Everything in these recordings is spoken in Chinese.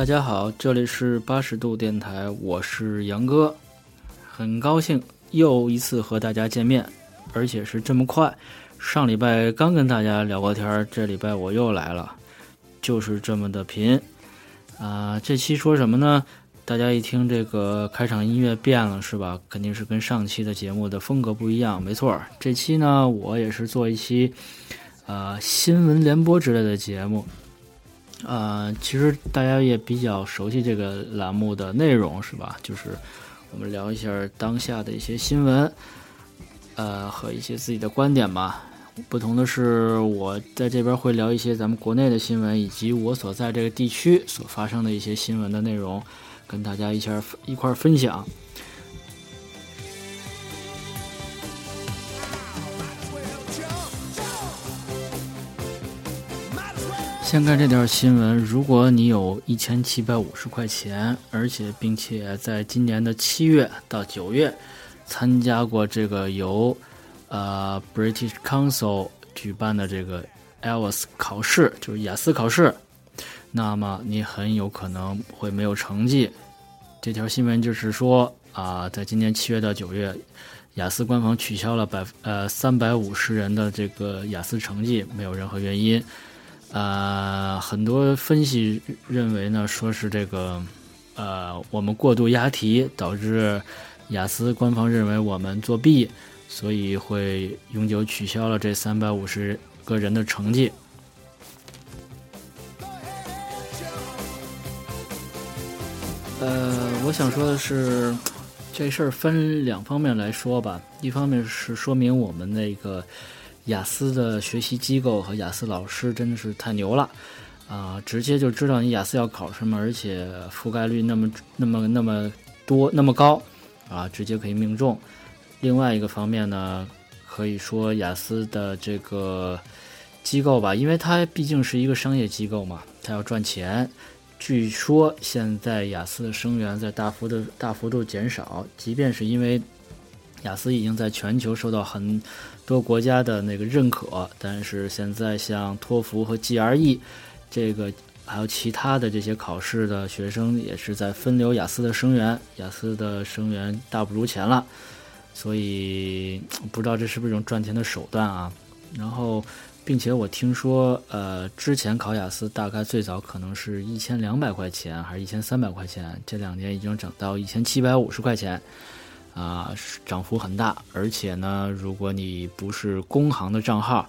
大家好，这里是八十度电台，我是杨哥，很高兴又一次和大家见面，而且是这么快。上礼拜刚跟大家聊过天，这礼拜我又来了，就是这么的频。啊，这期说什么呢？大家一听这个开场音乐变了是吧？肯定是跟上期的节目的风格不一样。没错，这期呢，我也是做一期呃新闻联播之类的节目。呃，其实大家也比较熟悉这个栏目的内容是吧？就是我们聊一下当下的一些新闻，呃，和一些自己的观点吧。不同的是，我在这边会聊一些咱们国内的新闻，以及我所在这个地区所发生的一些新闻的内容，跟大家一下一块分享。先看这条新闻：如果你有一千七百五十块钱，而且并且在今年的七月到九月参加过这个由呃，British Council 举办的这个 IELTS 考试，就是雅思考试，那么你很有可能会没有成绩。这条新闻就是说啊，在今年七月到九月，雅思官方取消了百呃三百五十人的这个雅思成绩，没有任何原因。呃，很多分析认为呢，说是这个呃我们过度押题导致雅思官方认为我们作弊。所以会永久取消了这三百五十个人的成绩。呃，我想说的是，这事儿分两方面来说吧。一方面是说明我们那个雅思的学习机构和雅思老师真的是太牛了，啊，直接就知道你雅思要考什么，而且覆盖率那么那么那么多那么高，啊，直接可以命中。另外一个方面呢，可以说雅思的这个机构吧，因为它毕竟是一个商业机构嘛，它要赚钱。据说现在雅思的生源在大幅的大幅度减少，即便是因为雅思已经在全球受到很多国家的那个认可，但是现在像托福和 GRE 这个还有其他的这些考试的学生也是在分流雅思的生源，雅思的生源大不如前了。所以不知道这是不是一种赚钱的手段啊？然后，并且我听说，呃，之前考雅思大概最早可能是一千两百块钱，还是一千三百块钱？这两年已经涨到一千七百五十块钱，啊，涨幅很大。而且呢，如果你不是工行的账号，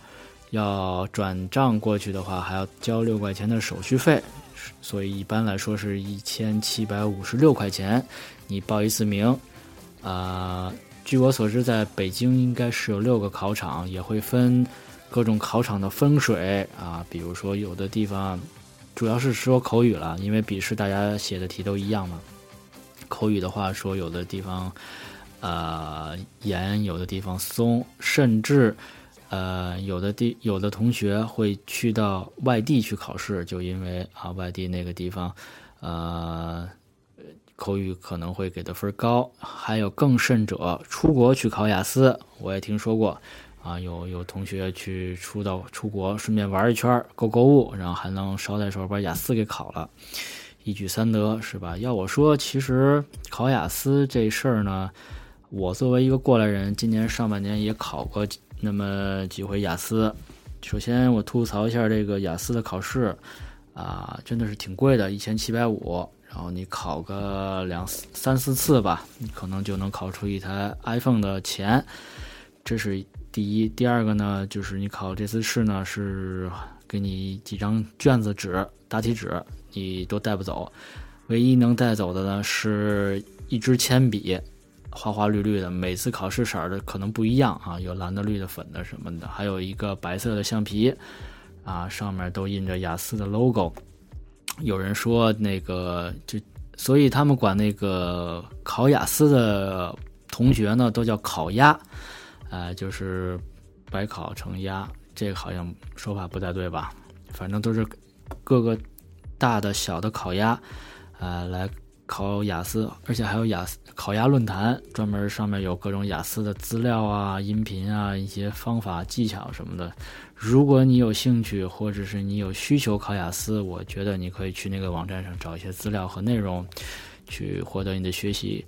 要转账过去的话，还要交六块钱的手续费。所以一般来说是一千七百五十六块钱，你报一次名，啊。据我所知，在北京应该是有六个考场，也会分各种考场的风水啊。比如说，有的地方主要是说口语了，因为笔试大家写的题都一样嘛。口语的话，说有的地方呃严，有的地方松，甚至呃有的地有的同学会去到外地去考试，就因为啊外地那个地方呃。口语可能会给的分高，还有更甚者出国去考雅思，我也听说过，啊，有有同学去出到出国，顺便玩一圈，购购物，然后还能捎带手把雅思给考了，一举三得，是吧？要我说，其实考雅思这事儿呢，我作为一个过来人，今年上半年也考过那么几回雅思。首先，我吐槽一下这个雅思的考试，啊，真的是挺贵的，一千七百五。然后你考个两三四次吧，你可能就能考出一台 iPhone 的钱，这是第一。第二个呢，就是你考这次试呢，是给你几张卷子纸、答题纸，你都带不走。唯一能带走的呢，是一支铅笔，花花绿绿的，每次考试色儿的可能不一样啊，有蓝的、绿的、粉的什么的，还有一个白色的橡皮，啊，上面都印着雅思的 logo。有人说那个就，所以他们管那个考雅思的同学呢，都叫烤鸭，呃，就是白考成鸭，这个好像说法不太对吧？反正都是各个大的小的烤鸭，呃，来考雅思，而且还有雅思考压论坛，专门上面有各种雅思的资料啊、音频啊、一些方法技巧什么的。如果你有兴趣，或者是你有需求考雅思，我觉得你可以去那个网站上找一些资料和内容，去获得你的学习。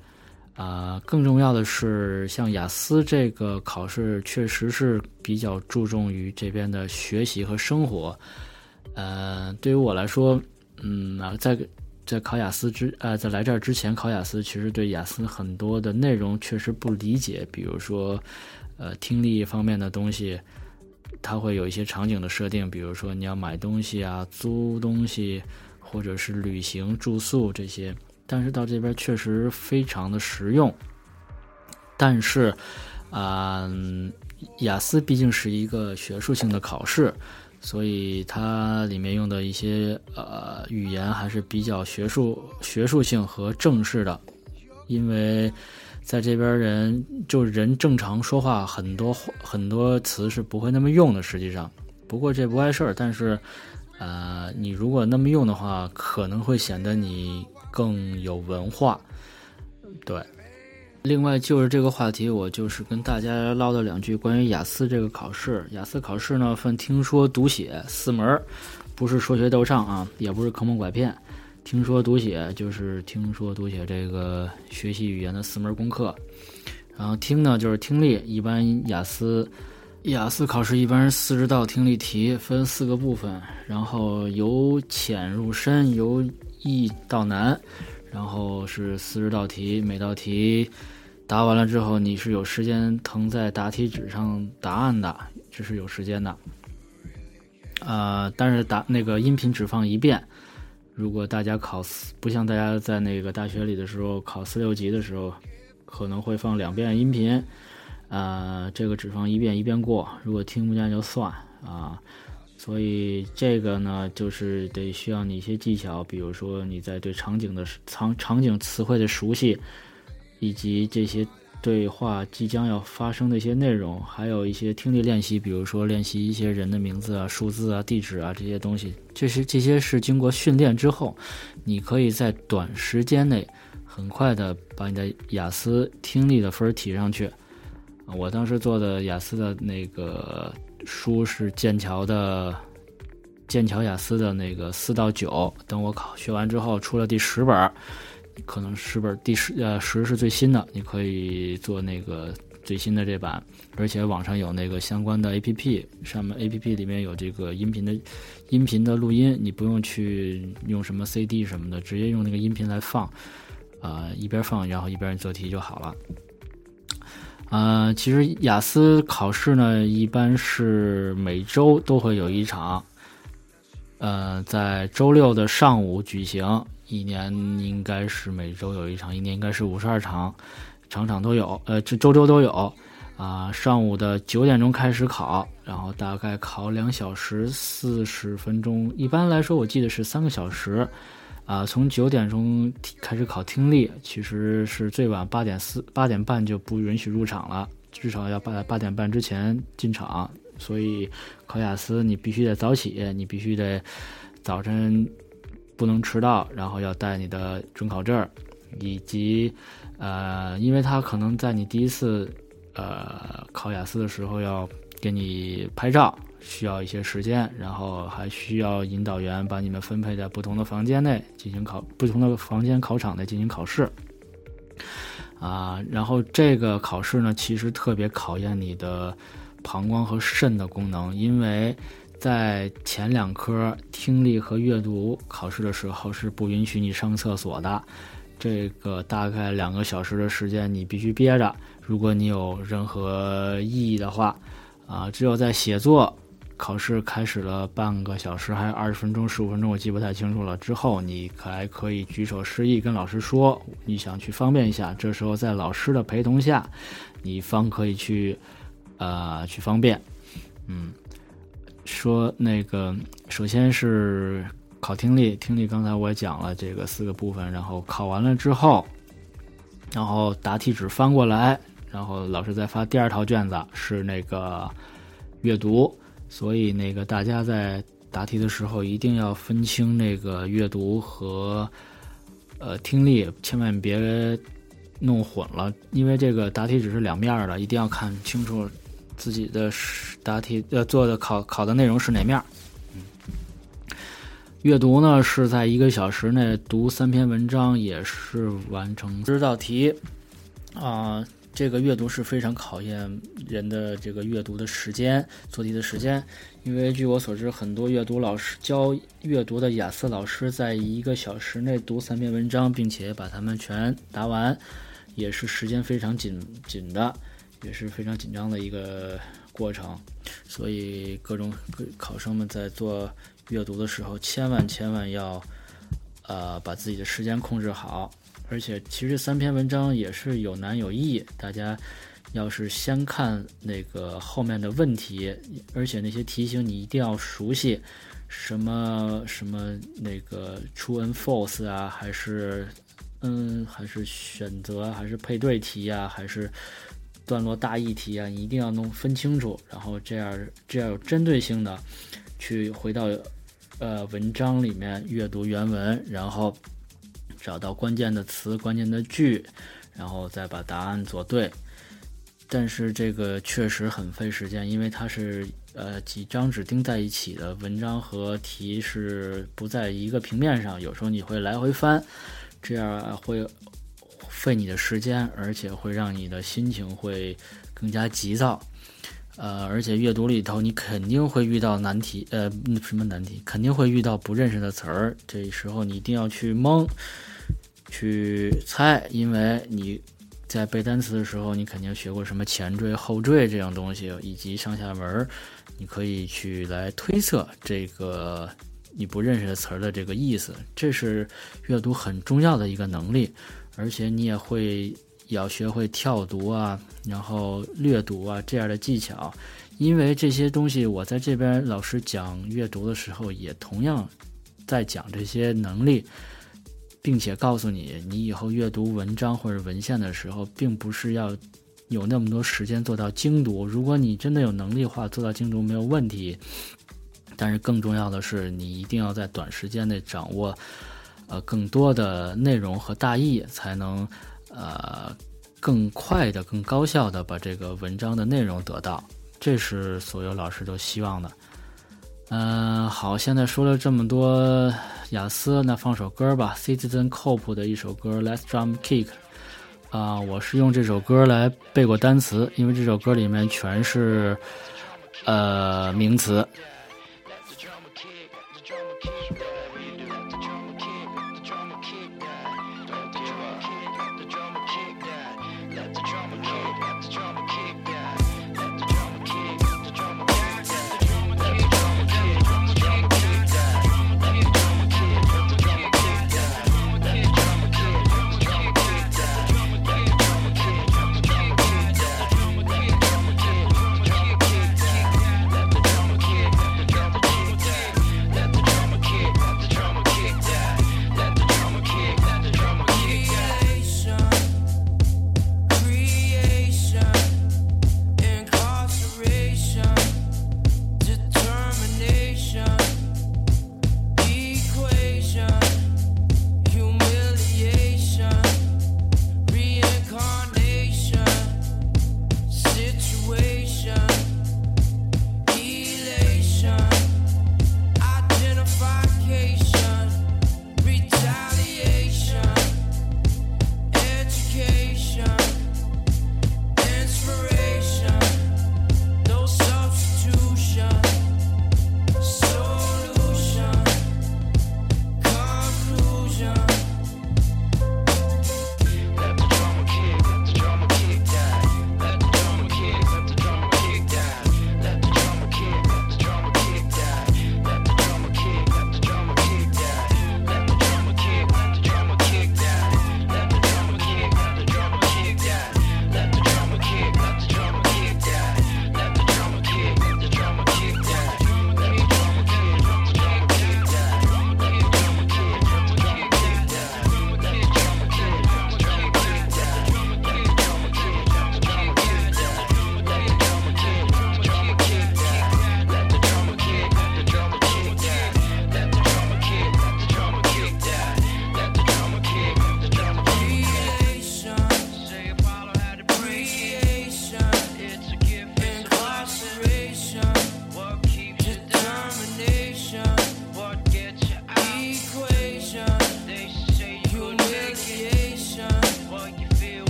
啊，更重要的是，像雅思这个考试，确实是比较注重于这边的学习和生活。呃，对于我来说，嗯，在在考雅思之呃，在来这儿之前考雅思，其实对雅思很多的内容确实不理解，比如说，呃，听力方面的东西，它会有一些场景的设定，比如说你要买东西啊、租东西，或者是旅行、住宿这些。但是到这边确实非常的实用，但是，啊，雅思毕竟是一个学术性的考试，所以它里面用的一些呃语言还是比较学术、学术性和正式的，因为在这边人就人正常说话，很多很多词是不会那么用的。实际上，不过这不碍事儿，但是，呃，你如果那么用的话，可能会显得你。更有文化，对。另外就是这个话题，我就是跟大家唠叨两句关于雅思这个考试。雅思考试呢分听说读写四门，不是说学逗唱啊，也不是坑蒙拐骗。听说读写就是听说读写这个学习语言的四门功课。然后听呢就是听力，一般雅思雅思考试一般是四十道听力题，分四个部分，然后由浅入深，由易到难，然后是四十道题，每道题答完了之后，你是有时间腾在答题纸上答案的，这是有时间的。啊，但是答那个音频只放一遍。如果大家考四，不像大家在那个大学里的时候考四六级的时候，可能会放两遍音频，啊，这个只放一遍，一遍过。如果听不见就算啊。所以这个呢，就是得需要你一些技巧，比如说你在对场景的场场景词汇的熟悉，以及这些对话即将要发生的一些内容，还有一些听力练习，比如说练习一些人的名字啊、数字啊、地址啊这些东西。这些这些是经过训练之后，你可以在短时间内很快的把你的雅思听力的分提上去。我当时做的雅思的那个。书是剑桥的，剑桥雅思的那个四到九。等我考学完之后，出了第十本，可能十本第十呃十是最新的，你可以做那个最新的这版。而且网上有那个相关的 A P P，上面 A P P 里面有这个音频的音频的录音，你不用去用什么 C D 什么的，直接用那个音频来放，啊一边放然后一边做题就好了。呃，其实雅思考试呢，一般是每周都会有一场，呃，在周六的上午举行。一年应该是每周有一场，一年应该是五十二场，场场都有。呃，这周周都有。啊，上午的九点钟开始考，然后大概考两小时四十分钟。一般来说，我记得是三个小时。啊，从九点钟开始考听力，其实是最晚八点四八点半就不允许入场了，至少要八八点半之前进场。所以考雅思你必须得早起，你必须得早晨不能迟到，然后要带你的准考证，以及呃，因为他可能在你第一次呃考雅思的时候要给你拍照。需要一些时间，然后还需要引导员把你们分配在不同的房间内进行考，不同的房间考场内进行考试。啊，然后这个考试呢，其实特别考验你的膀胱和肾的功能，因为在前两科听力和阅读考试的时候是不允许你上厕所的，这个大概两个小时的时间你必须憋着，如果你有任何异议的话，啊，只有在写作。考试开始了半个小时，还有二十分钟、十五分钟，我记不太清楚了。之后你还可以举手示意跟老师说你想去方便一下。这时候在老师的陪同下，你方可以去，呃，去方便。嗯，说那个首先是考听力，听力刚才我也讲了这个四个部分，然后考完了之后，然后答题纸翻过来，然后老师再发第二套卷子，是那个阅读。所以，那个大家在答题的时候一定要分清那个阅读和呃听力千万别弄混了，因为这个答题纸是两面的，一定要看清楚自己的答题呃做的考考的内容是哪面。阅读呢是在一个小时内读三篇文章，也是完成这道题啊。这个阅读是非常考验人的这个阅读的时间、做题的时间，因为据我所知，很多阅读老师教阅读的雅思老师，在一个小时内读三篇文章，并且把它们全答完，也是时间非常紧紧的，也是非常紧张的一个过程。所以，各种考生们在做阅读的时候，千万千万要，呃，把自己的时间控制好。而且，其实三篇文章也是有难有易。大家要是先看那个后面的问题，而且那些题型你一定要熟悉，什么什么那个 true and false 啊，还是嗯，还是选择，还是配对题啊，还是段落大意题啊，你一定要弄分清楚。然后这样这样有针对性的去回到呃文章里面阅读原文，然后。找到关键的词、关键的句，然后再把答案做对。但是这个确实很费时间，因为它是呃几张纸钉在一起的，文章和题是不在一个平面上，有时候你会来回翻，这样会费你的时间，而且会让你的心情会更加急躁。呃，而且阅读里头你肯定会遇到难题，呃，什么难题？肯定会遇到不认识的词儿，这时候你一定要去蒙。去猜，因为你在背单词的时候，你肯定学过什么前缀、后缀这样东西，以及上下文儿，你可以去来推测这个你不认识的词儿的这个意思，这是阅读很重要的一个能力，而且你也会要学会跳读啊，然后略读啊这样的技巧，因为这些东西我在这边老师讲阅读的时候，也同样在讲这些能力。并且告诉你，你以后阅读文章或者文献的时候，并不是要有那么多时间做到精读。如果你真的有能力的话，做到精读没有问题。但是更重要的是，你一定要在短时间内掌握呃更多的内容和大意，才能呃更快的、更高效的把这个文章的内容得到。这是所有老师都希望的。嗯，好，现在说了这么多雅思，那放首歌吧，Citizen Cope 的一首歌《Let's Drum Kick》。啊，我是用这首歌来背过单词，因为这首歌里面全是呃名词。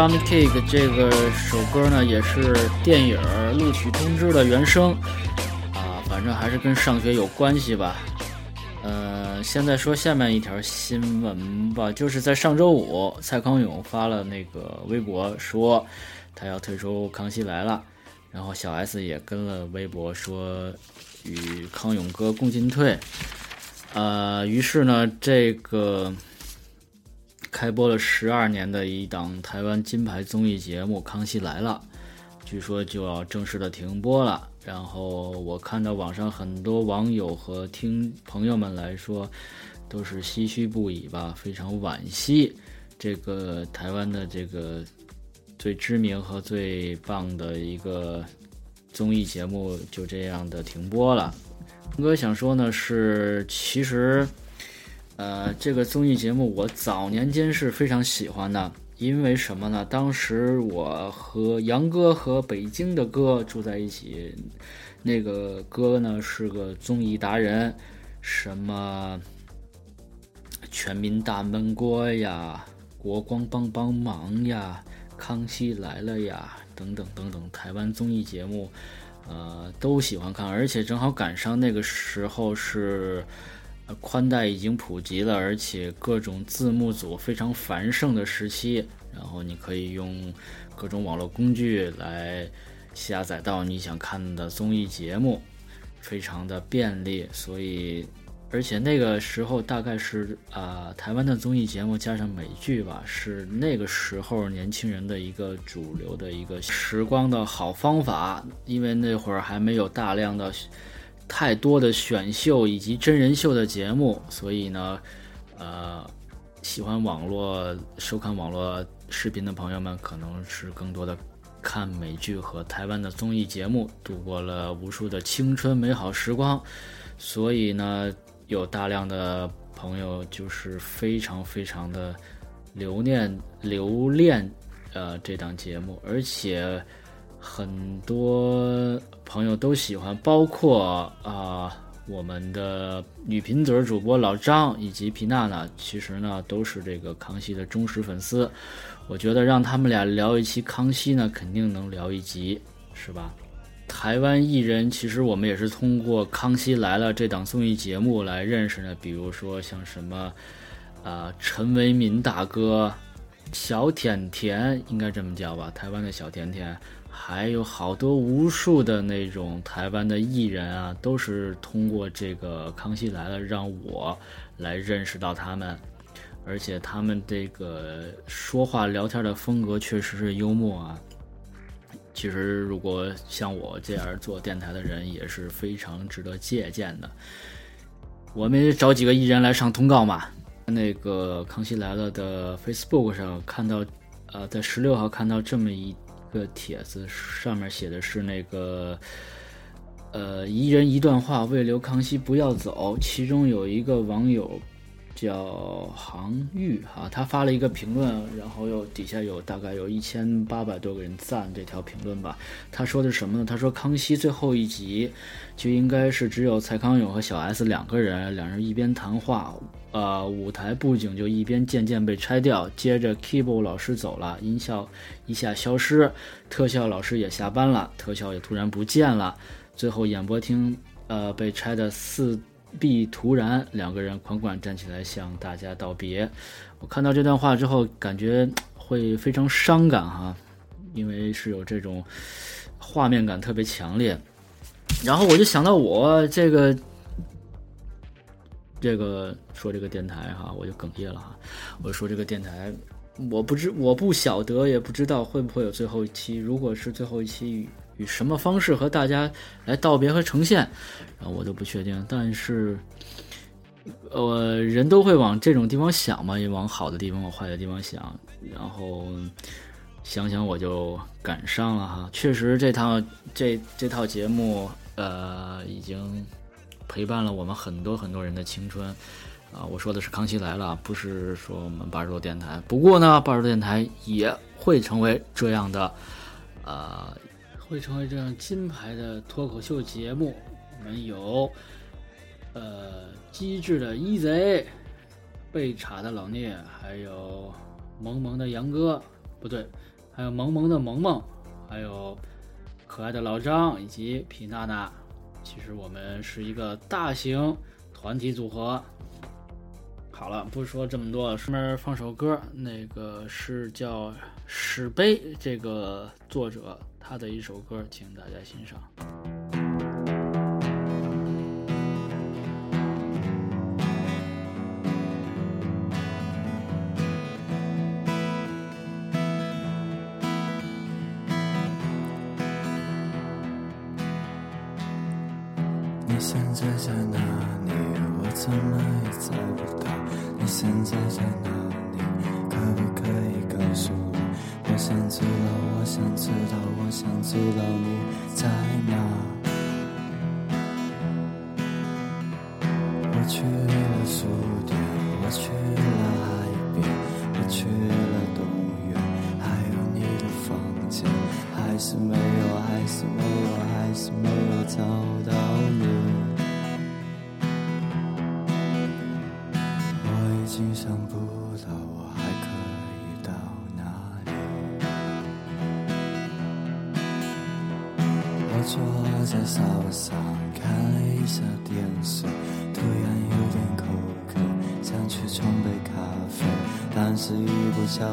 Drum Kick 这个首歌呢，也是电影《录取通知》的原声啊，反正还是跟上学有关系吧。呃，现在说下面一条新闻吧，就是在上周五，蔡康永发了那个微博说他要退出《康熙来了》，然后小 S 也跟了微博说与康永哥共进退。呃，于是呢，这个。开播了十二年的一档台湾金牌综艺节目《康熙来了》，据说就要正式的停播了。然后我看到网上很多网友和听朋友们来说，都是唏嘘不已吧，非常惋惜。这个台湾的这个最知名和最棒的一个综艺节目就这样的停播了。哥想说呢，是其实。呃，这个综艺节目我早年间是非常喜欢的，因为什么呢？当时我和杨哥和北京的哥住在一起，那个哥呢是个综艺达人，什么《全民大闷锅》呀，《国光帮帮忙》呀，《康熙来了》呀，等等等等，台湾综艺节目，呃，都喜欢看，而且正好赶上那个时候是。宽带已经普及了，而且各种字幕组非常繁盛的时期，然后你可以用各种网络工具来下载到你想看的综艺节目，非常的便利。所以，而且那个时候大概是啊，台湾的综艺节目加上美剧吧，是那个时候年轻人的一个主流的一个时光的好方法，因为那会儿还没有大量的。太多的选秀以及真人秀的节目，所以呢，呃，喜欢网络收看网络视频的朋友们，可能是更多的看美剧和台湾的综艺节目，度过了无数的青春美好时光。所以呢，有大量的朋友就是非常非常的留念留恋呃这档节目，而且。很多朋友都喜欢，包括啊我们的女贫嘴主播老张以及皮娜娜，其实呢都是这个康熙的忠实粉丝。我觉得让他们俩聊一期康熙呢，肯定能聊一集，是吧？台湾艺人其实我们也是通过《康熙来了》这档综艺节目来认识的，比如说像什么啊陈为民大哥、小甜甜，应该这么叫吧？台湾的小甜甜。还有好多无数的那种台湾的艺人啊，都是通过这个《康熙来了》让我来认识到他们，而且他们这个说话聊天的风格确实是幽默啊。其实如果像我这样做电台的人也是非常值得借鉴的。我们找几个艺人来上通告嘛？那个《康熙来了》的 Facebook 上看到，呃，在十六号看到这么一。个帖子上面写的是那个，呃，一人一段话，为留康熙不要走。其中有一个网友叫杭玉哈，他发了一个评论，然后又底下有大概有一千八百多个人赞这条评论吧。他说的什么呢？他说康熙最后一集就应该是只有蔡康永和小 S 两个人，两人一边谈话。呃，舞台布景就一边渐渐被拆掉，接着 keyboard 老师走了，音效一下消失，特效老师也下班了，特效也突然不见了，最后演播厅呃被拆的四必突然，两个人款款站起来向大家道别。我看到这段话之后，感觉会非常伤感哈，因为是有这种画面感特别强烈，然后我就想到我这个。这个说这个电台哈，我就哽咽了哈。我说这个电台，我不知我不晓得，也不知道会不会有最后一期。如果是最后一期，以什么方式和大家来道别和呈现，然后我都不确定。但是，呃，人都会往这种地方想嘛，也往好的地方、往坏的地方想。然后想想我就感伤了哈。确实，这套这这套节目，呃，已经。陪伴了我们很多很多人的青春，啊，我说的是《康熙来了》，不是说我们八十多电台。不过呢，八十多电台也会成为这样的，呃，会成为这样金牌的脱口秀节目。我们有，呃，机智的伊贼，被查的老聂，还有萌萌的杨哥，不对，还有萌萌的萌萌，还有可爱的老张以及皮娜娜。其实我们是一个大型团体组合。好了，不说这么多，顺便放首歌，那个是叫《史碑》这个作者他的一首歌，请大家欣赏。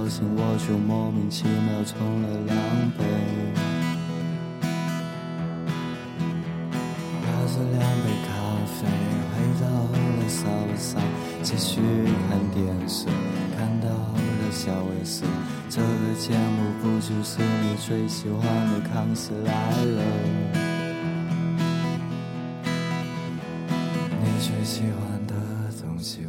不小心我就莫名其妙冲了两杯。拿着两杯咖啡回到了沙发上，继续看。电视看到了小 S，这个节目不就是你最喜欢的《康熙来了》？你最喜欢的东西，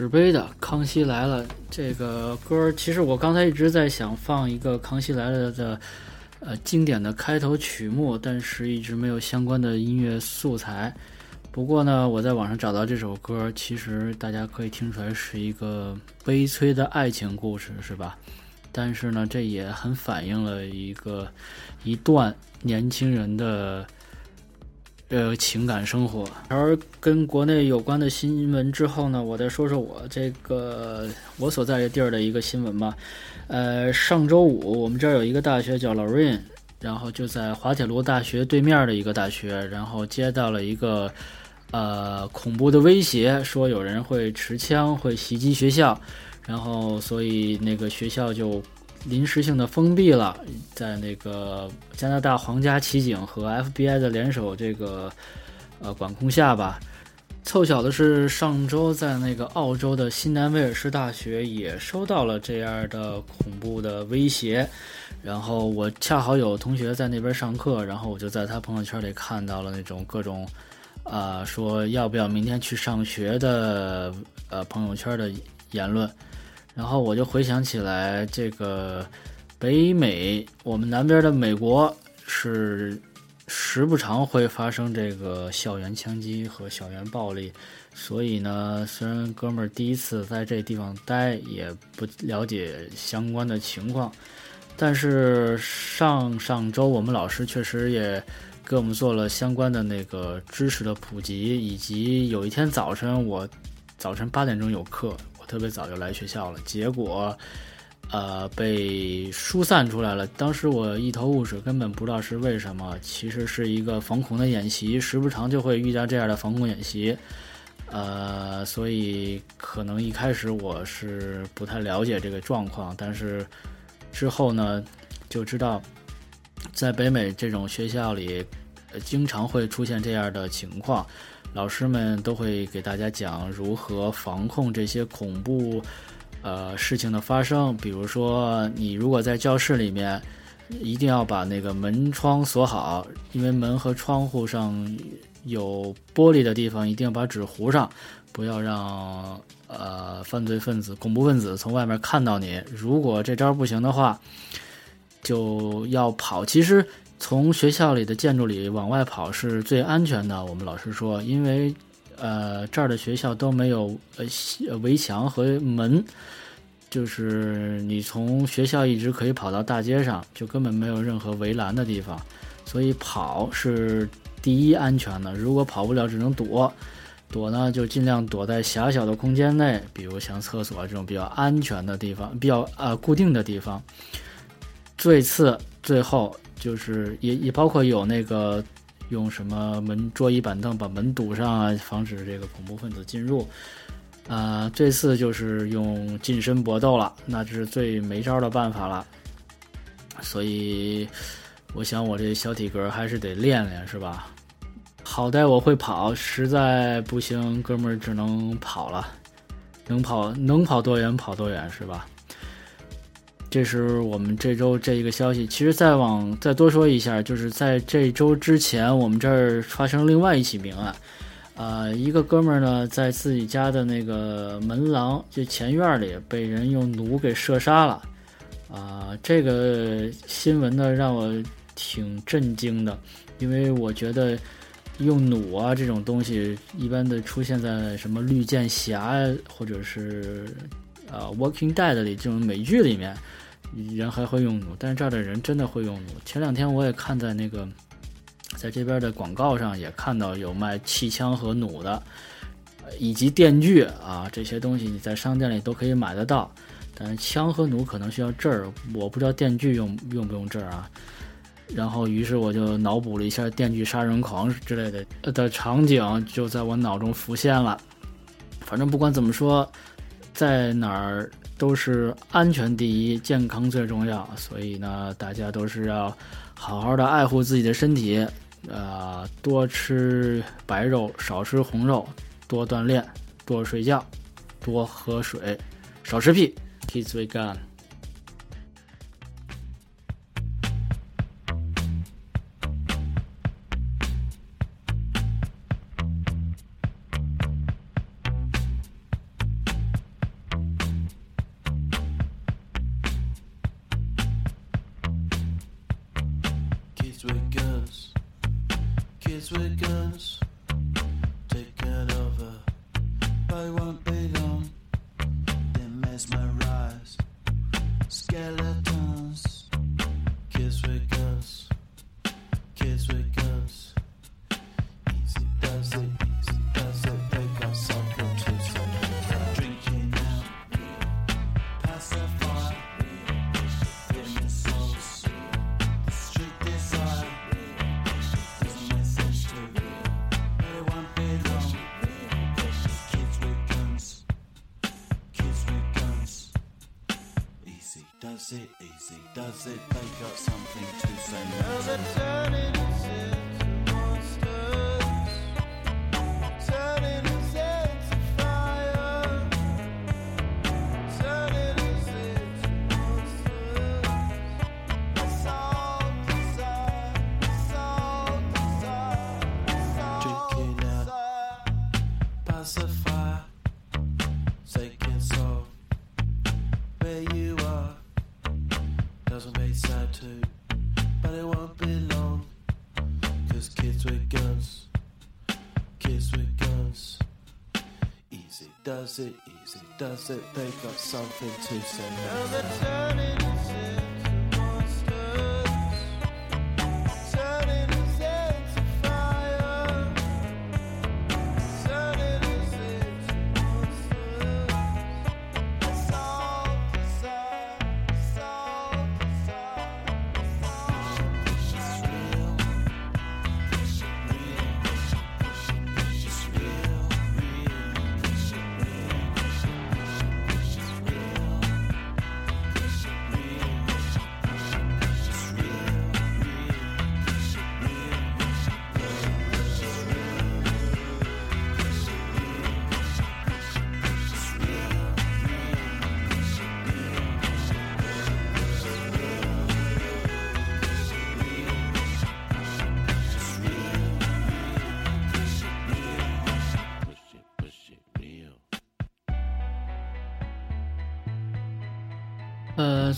纸杯的《康熙来了》这个歌，其实我刚才一直在想放一个《康熙来了》的呃经典的开头曲目，但是一直没有相关的音乐素材。不过呢，我在网上找到这首歌，其实大家可以听出来是一个悲催的爱情故事，是吧？但是呢，这也很反映了一个一段年轻人的。呃，情感生活。而跟国内有关的新闻之后呢，我再说说我这个我所在的地儿的一个新闻吧。呃，上周五我们这儿有一个大学叫 Lorraine，然后就在滑铁卢大学对面的一个大学，然后接到了一个呃恐怖的威胁，说有人会持枪会袭击学校，然后所以那个学校就。临时性的封闭了，在那个加拿大皇家骑警和 FBI 的联手这个呃管控下吧。凑巧的是，上周在那个澳洲的新南威尔士大学也收到了这样的恐怖的威胁。然后我恰好有同学在那边上课，然后我就在他朋友圈里看到了那种各种啊说要不要明天去上学的呃朋友圈的言论。然后我就回想起来，这个北美，我们南边的美国是时不常会发生这个校园枪击和校园暴力，所以呢，虽然哥们儿第一次在这地方待，也不了解相关的情况，但是上上周我们老师确实也给我们做了相关的那个知识的普及，以及有一天早晨我早晨八点钟有课。特别早就来学校了，结果，呃，被疏散出来了。当时我一头雾水，根本不知道是为什么。其实是一个防恐的演习，时不常就会遇到这样的防恐演习。呃，所以可能一开始我是不太了解这个状况，但是之后呢，就知道在北美这种学校里，经常会出现这样的情况，老师们都会给大家讲如何防控这些恐怖呃事情的发生，比如说你如果在教室里面。一定要把那个门窗锁好，因为门和窗户上有玻璃的地方，一定要把纸糊上，不要让呃犯罪分子、恐怖分子从外面看到你。如果这招不行的话，就要跑。其实从学校里的建筑里往外跑是最安全的。我们老师说，因为呃这儿的学校都没有呃围墙和门。就是你从学校一直可以跑到大街上，就根本没有任何围栏的地方，所以跑是第一安全的。如果跑不了，只能躲，躲呢就尽量躲在狭小的空间内，比如像厕所这种比较安全的地方，比较呃固定的地方。最次最后就是也也包括有那个用什么门桌椅板凳把门堵上啊，防止这个恐怖分子进入。啊，这次就是用近身搏斗了，那这是最没招的办法了。所以，我想我这小体格还是得练练，是吧？好歹我会跑，实在不行，哥们儿只能跑了。能跑能跑多远跑多远，是吧？这是我们这周这一个消息。其实再往再多说一下，就是在这周之前，我们这儿发生另外一起命案。啊，一个哥们儿呢，在自己家的那个门廊就前院里被人用弩给射杀了。啊，这个新闻呢让我挺震惊的，因为我觉得用弩啊这种东西一般的出现在什么绿箭侠或者是啊《Walking Dead》里这种美剧里面，人还会用弩，但是这儿的人真的会用弩。前两天我也看在那个。在这边的广告上也看到有卖气枪和弩的，以及电锯啊这些东西，你在商店里都可以买得到。但是枪和弩可能需要证儿，我不知道电锯用用不用证儿啊。然后，于是我就脑补了一下电锯杀人狂之类的的场景，就在我脑中浮现了。反正不管怎么说，在哪儿都是安全第一，健康最重要。所以呢，大家都是要好好的爱护自己的身体。呃，多吃白肉，少吃红肉，多锻炼，多睡觉，多喝水，少吃屁。，kiss we got. Does it easy, does it? They got something to say. does it easy, does it? They've got something to say.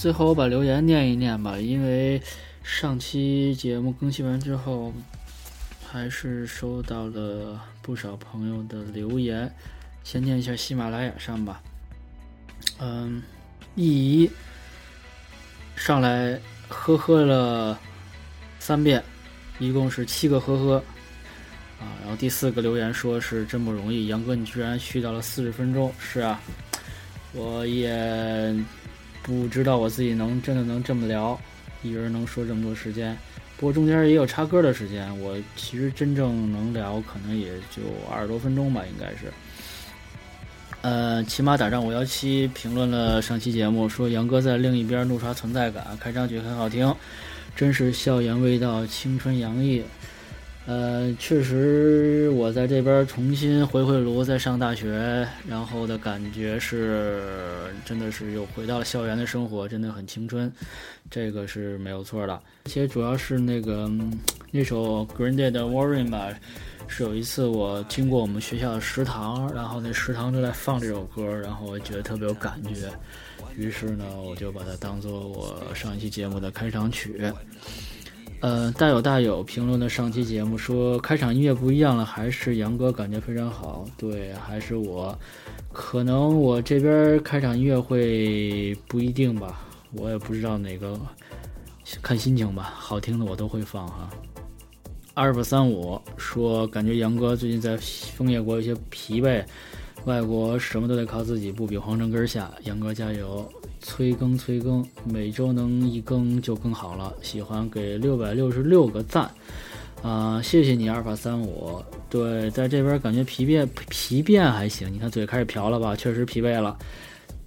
最后我把留言念一念吧，因为上期节目更新完之后，还是收到了不少朋友的留言。先念一下喜马拉雅上吧。嗯，一一上来呵呵了三遍，一共是七个呵呵啊。然后第四个留言说是真不容易，杨哥你居然续到了四十分钟。是啊，我也。不知道我自己能真的能这么聊，一人能说这么多时间。不过中间也有插歌的时间，我其实真正能聊可能也就二十多分钟吧，应该是。呃，骑马打仗五幺七评论了上期节目，说杨哥在另一边怒刷存在感，开场曲很好听，真是校园味道，青春洋溢。呃，确实，我在这边重新回回炉，在上大学，然后的感觉是，真的是又回到了校园的生活，真的很青春，这个是没有错的。而且主要是那个那首 Green Day 的 Worry 吧，是有一次我经过我们学校的食堂，然后那食堂正在放这首歌，然后我觉得特别有感觉，于是呢，我就把它当做我上一期节目的开场曲。呃，大有大有评论的上期节目说开场音乐不一样了，还是杨哥感觉非常好。对，还是我，可能我这边开场音乐会不一定吧，我也不知道哪个，看心情吧。好听的我都会放哈。阿尔法三五说感觉杨哥最近在枫叶国有些疲惫，外国什么都得靠自己，不比皇城根下。杨哥加油。催更催更，每周能一更就更好了。喜欢给六百六十六个赞，啊，谢谢你阿尔法三五。对，在这边感觉疲惫疲惫还行，你看嘴开始瓢了吧？确实疲惫了。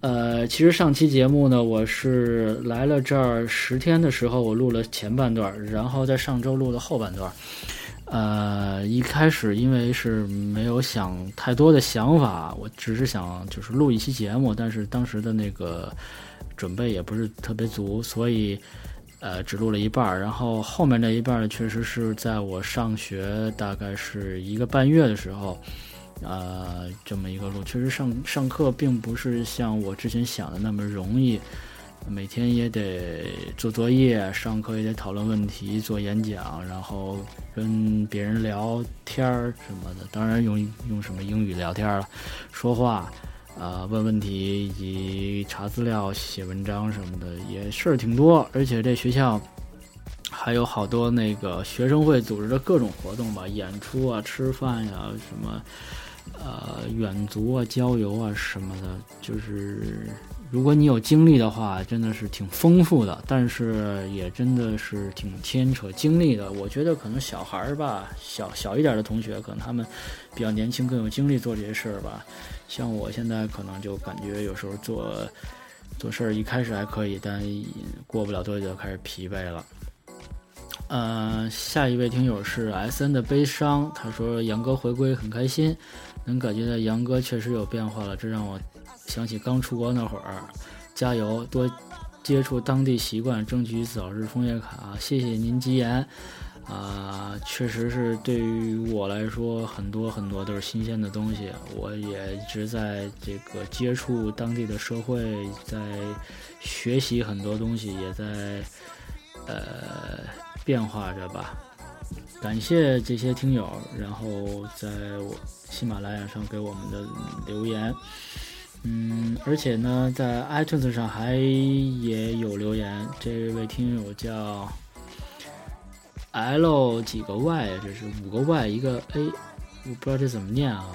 呃，其实上期节目呢，我是来了这儿十天的时候，我录了前半段，然后在上周录的后半段。呃，一开始因为是没有想太多的想法，我只是想就是录一期节目，但是当时的那个。准备也不是特别足，所以，呃，只录了一半儿。然后后面那一半儿确实是在我上学大概是一个半月的时候，呃，这么一个录。确实上上课并不是像我之前想的那么容易，每天也得做作业，上课也得讨论问题、做演讲，然后跟别人聊天儿什么的。当然用用什么英语聊天了，说话。啊，问问题以及查资料、写文章什么的也事儿挺多，而且这学校还有好多那个学生会组织的各种活动吧，演出啊、吃饭呀、什么呃远足啊、郊游啊什么的，就是。如果你有精力的话，真的是挺丰富的，但是也真的是挺牵扯精力的。我觉得可能小孩儿吧，小小一点的同学，可能他们比较年轻，更有精力做这些事儿吧。像我现在可能就感觉有时候做做事儿一开始还可以，但过不了多久就开始疲惫了。呃，下一位听友是 S N 的悲伤，他说杨哥回归很开心，能感觉到杨哥确实有变化了，这让我。想起刚出国那会儿，加油，多接触当地习惯，争取早日枫叶卡。谢谢您吉言，啊，确实是对于我来说，很多很多都是新鲜的东西。我也一直在这个接触当地的社会，在学习很多东西，也在呃变化着吧。感谢这些听友，然后在我喜马拉雅上给我们的留言。嗯，而且呢，在 iTunes 上还也有留言，这位听友叫 L 几个 Y，这是五个 Y 一个 A，我不知道这怎么念啊。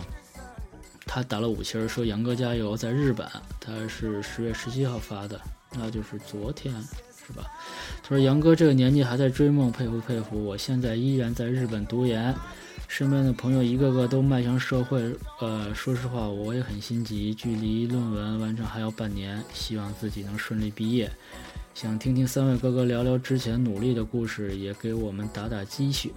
他打了五星说：“杨哥加油，在日本。”他是十月十七号发的，那就是昨天，是吧？他说：“杨哥这个年纪还在追梦，佩服佩服。我现在依然在日本读研。”身边的朋友一个个都迈向社会，呃，说实话，我也很心急，距离论文完成还有半年，希望自己能顺利毕业。想听听三位哥哥聊聊之前努力的故事，也给我们打打鸡血。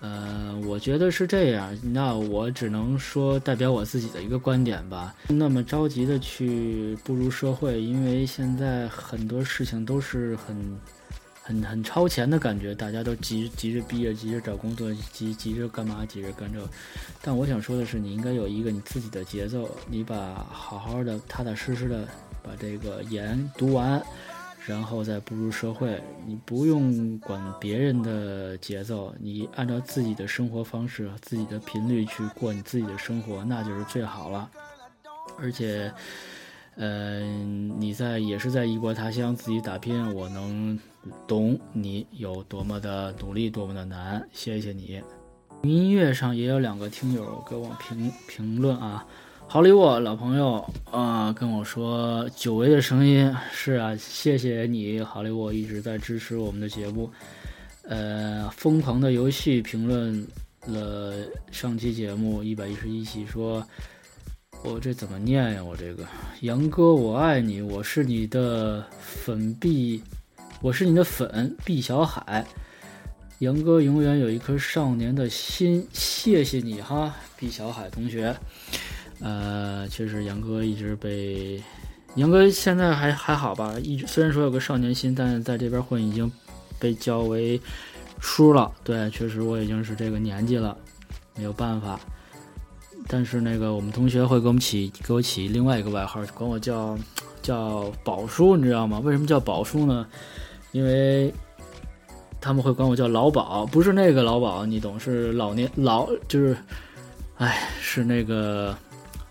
呃，我觉得是这样，那我只能说代表我自己的一个观点吧。那么着急的去步入社会，因为现在很多事情都是很。很很超前的感觉，大家都急急着毕业，急着找工作，急急着干嘛，急着干这。但我想说的是，你应该有一个你自己的节奏，你把好好的、踏踏实实的把这个研读完，然后再步入社会。你不用管别人的节奏，你按照自己的生活方式、自己的频率去过你自己的生活，那就是最好了。而且，嗯，你在也是在异国他乡自己打拼，我能懂你有多么的努力，多么的难。谢谢你。音乐上也有两个听友给我评评论啊，好礼我老朋友啊跟我说久违的声音是啊，谢谢你好礼我一直在支持我们的节目。呃，疯狂的游戏评论了上期节目一百一十一期，说我这怎么念呀？我这个杨哥我爱你，我是你的粉碧，我是你的粉毕小海。杨哥永远有一颗少年的心，谢谢你哈，毕小海同学。呃，确实杨哥一直被杨哥现在还还好吧？一虽然说有个少年心，但是在这边混已经被叫为叔了。对，确实我已经是这个年纪了，没有办法。但是那个我们同学会给我们起给我起另外一个外号，管我叫叫宝叔，你知道吗？为什么叫宝叔呢？因为。他们会管我叫老宝，不是那个老宝，你懂，是老年老，就是，哎，是那个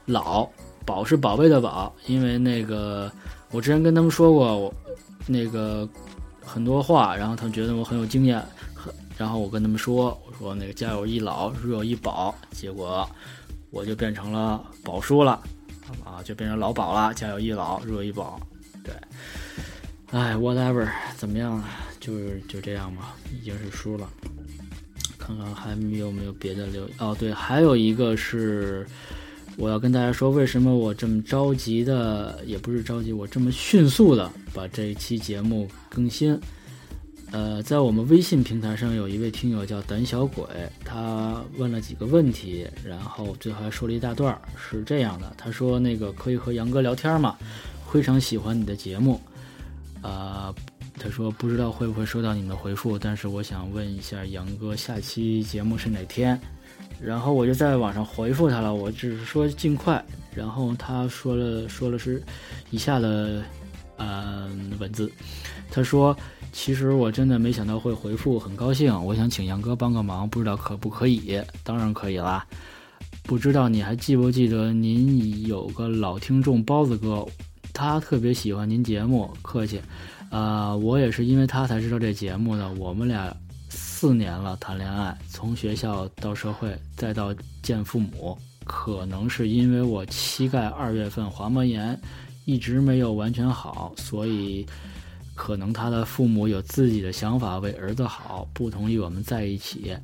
老宝是宝贝的宝，因为那个我之前跟他们说过，我那个很多话，然后他们觉得我很有经验，然后我跟他们说，我说那个家有一老，如有一宝，结果我就变成了宝叔了，啊，就变成老宝了，家有一老，如有一宝，对，哎，whatever，怎么样？就是就这样吧，已经是输了。看看还有没有别的留哦，对，还有一个是我要跟大家说，为什么我这么着急的，也不是着急，我这么迅速的把这一期节目更新。呃，在我们微信平台上有一位听友叫胆小鬼，他问了几个问题，然后最后还说了一大段，是这样的，他说那个可以和杨哥聊天吗？非常喜欢你的节目，啊。他说不知道会不会收到你们的回复，但是我想问一下杨哥，下期节目是哪天？然后我就在网上回复他了，我只是说尽快。然后他说了说了是以下的嗯文字，他说其实我真的没想到会回复，很高兴。我想请杨哥帮个忙，不知道可不可以？当然可以啦。不知道你还记不记得您有个老听众包子哥，他特别喜欢您节目，客气。啊，我也是因为他才知道这节目的。我们俩四年了谈恋爱，从学校到社会再到见父母，可能是因为我膝盖二月份滑膜炎一直没有完全好，所以可能他的父母有自己的想法，为儿子好，不同意我们在一起，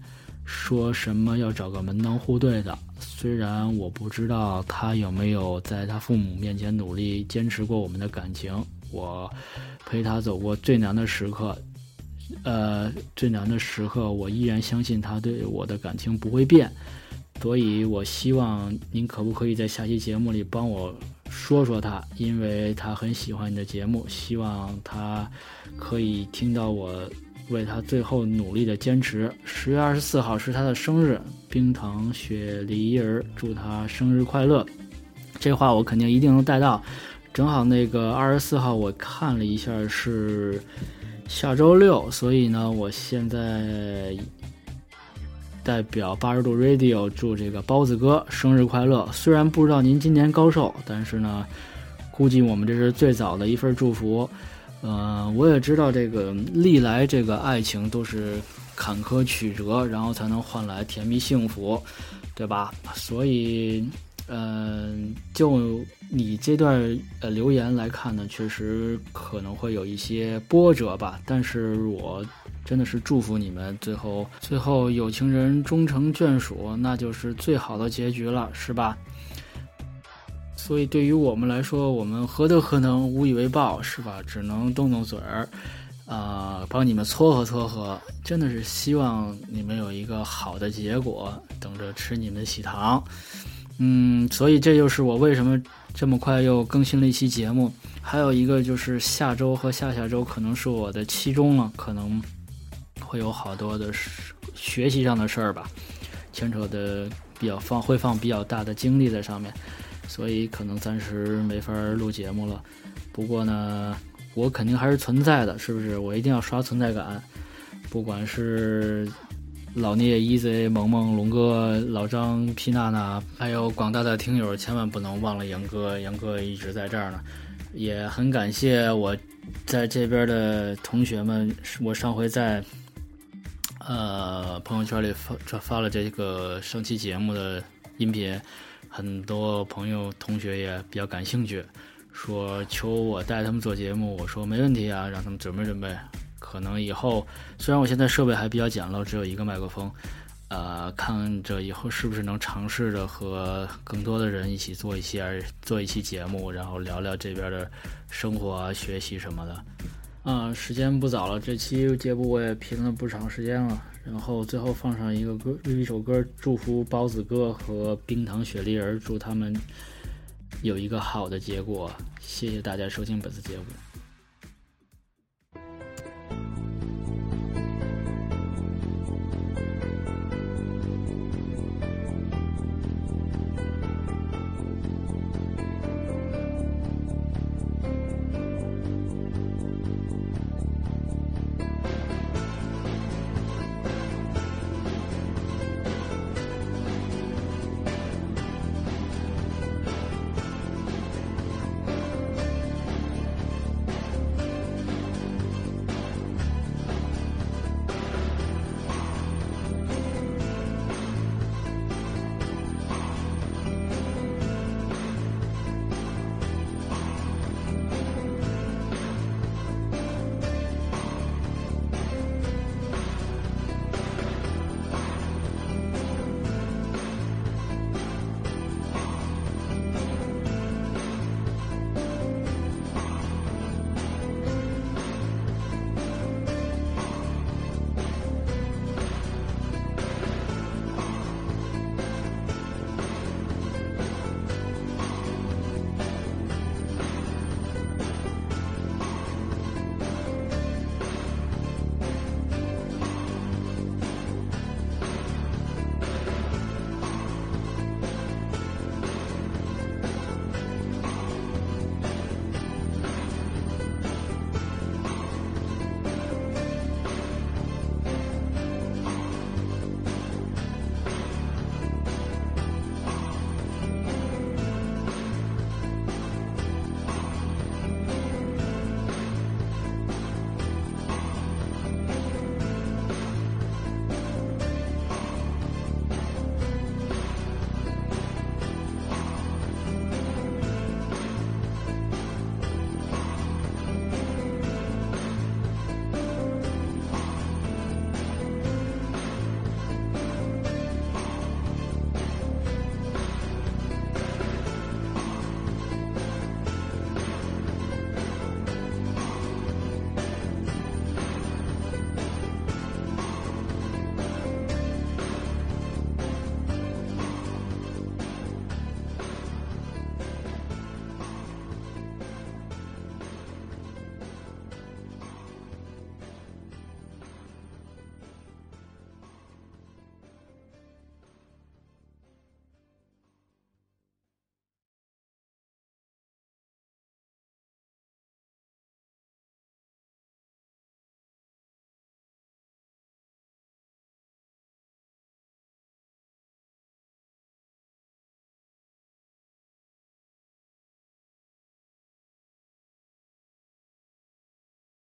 说什么要找个门当户对的。虽然我不知道他有没有在他父母面前努力坚持过我们的感情，我。陪他走过最难的时刻，呃，最难的时刻，我依然相信他对我的感情不会变，所以我希望您可不可以在下期节目里帮我说说他，因为他很喜欢你的节目，希望他可以听到我为他最后努力的坚持。十月二十四号是他的生日，冰糖雪梨儿，祝他生日快乐。这话我肯定一定能带到。正好那个二十四号，我看了一下是下周六，所以呢，我现在代表八十度 Radio 祝这个包子哥生日快乐。虽然不知道您今年高寿，但是呢，估计我们这是最早的一份祝福。嗯，我也知道这个历来这个爱情都是坎坷曲折，然后才能换来甜蜜幸福，对吧？所以。嗯，就你这段呃留言来看呢，确实可能会有一些波折吧。但是我真的是祝福你们最后最后有情人终成眷属，那就是最好的结局了，是吧？所以对于我们来说，我们何德何能，无以为报，是吧？只能动动嘴儿，啊，帮你们撮合撮合。真的是希望你们有一个好的结果，等着吃你们的喜糖。嗯，所以这就是我为什么这么快又更新了一期节目。还有一个就是下周和下下周可能是我的期中了，可能会有好多的学习上的事儿吧，牵扯的比较放会放比较大的精力在上面，所以可能暂时没法录节目了。不过呢，我肯定还是存在的，是不是？我一定要刷存在感，不管是老聂、easy、萌萌、龙哥、老张、皮娜娜，还有广大的听友，千万不能忘了杨哥，杨哥一直在这儿呢。也很感谢我在这边的同学们，我上回在呃朋友圈里发发了这个上期节目的音频，很多朋友同学也比较感兴趣，说求我带他们做节目，我说没问题啊，让他们准备准备。可能以后虽然我现在设备还比较简陋，只有一个麦克风。呃，看着以后是不是能尝试着和更多的人一起做一些做一期节目，然后聊聊这边的生活啊、学习什么的。啊，时间不早了，这期节目我也评了不长时间了，然后最后放上一个歌一首歌祝福包子哥和冰糖雪梨儿祝他们有一个好的结果。谢谢大家收听本次节目。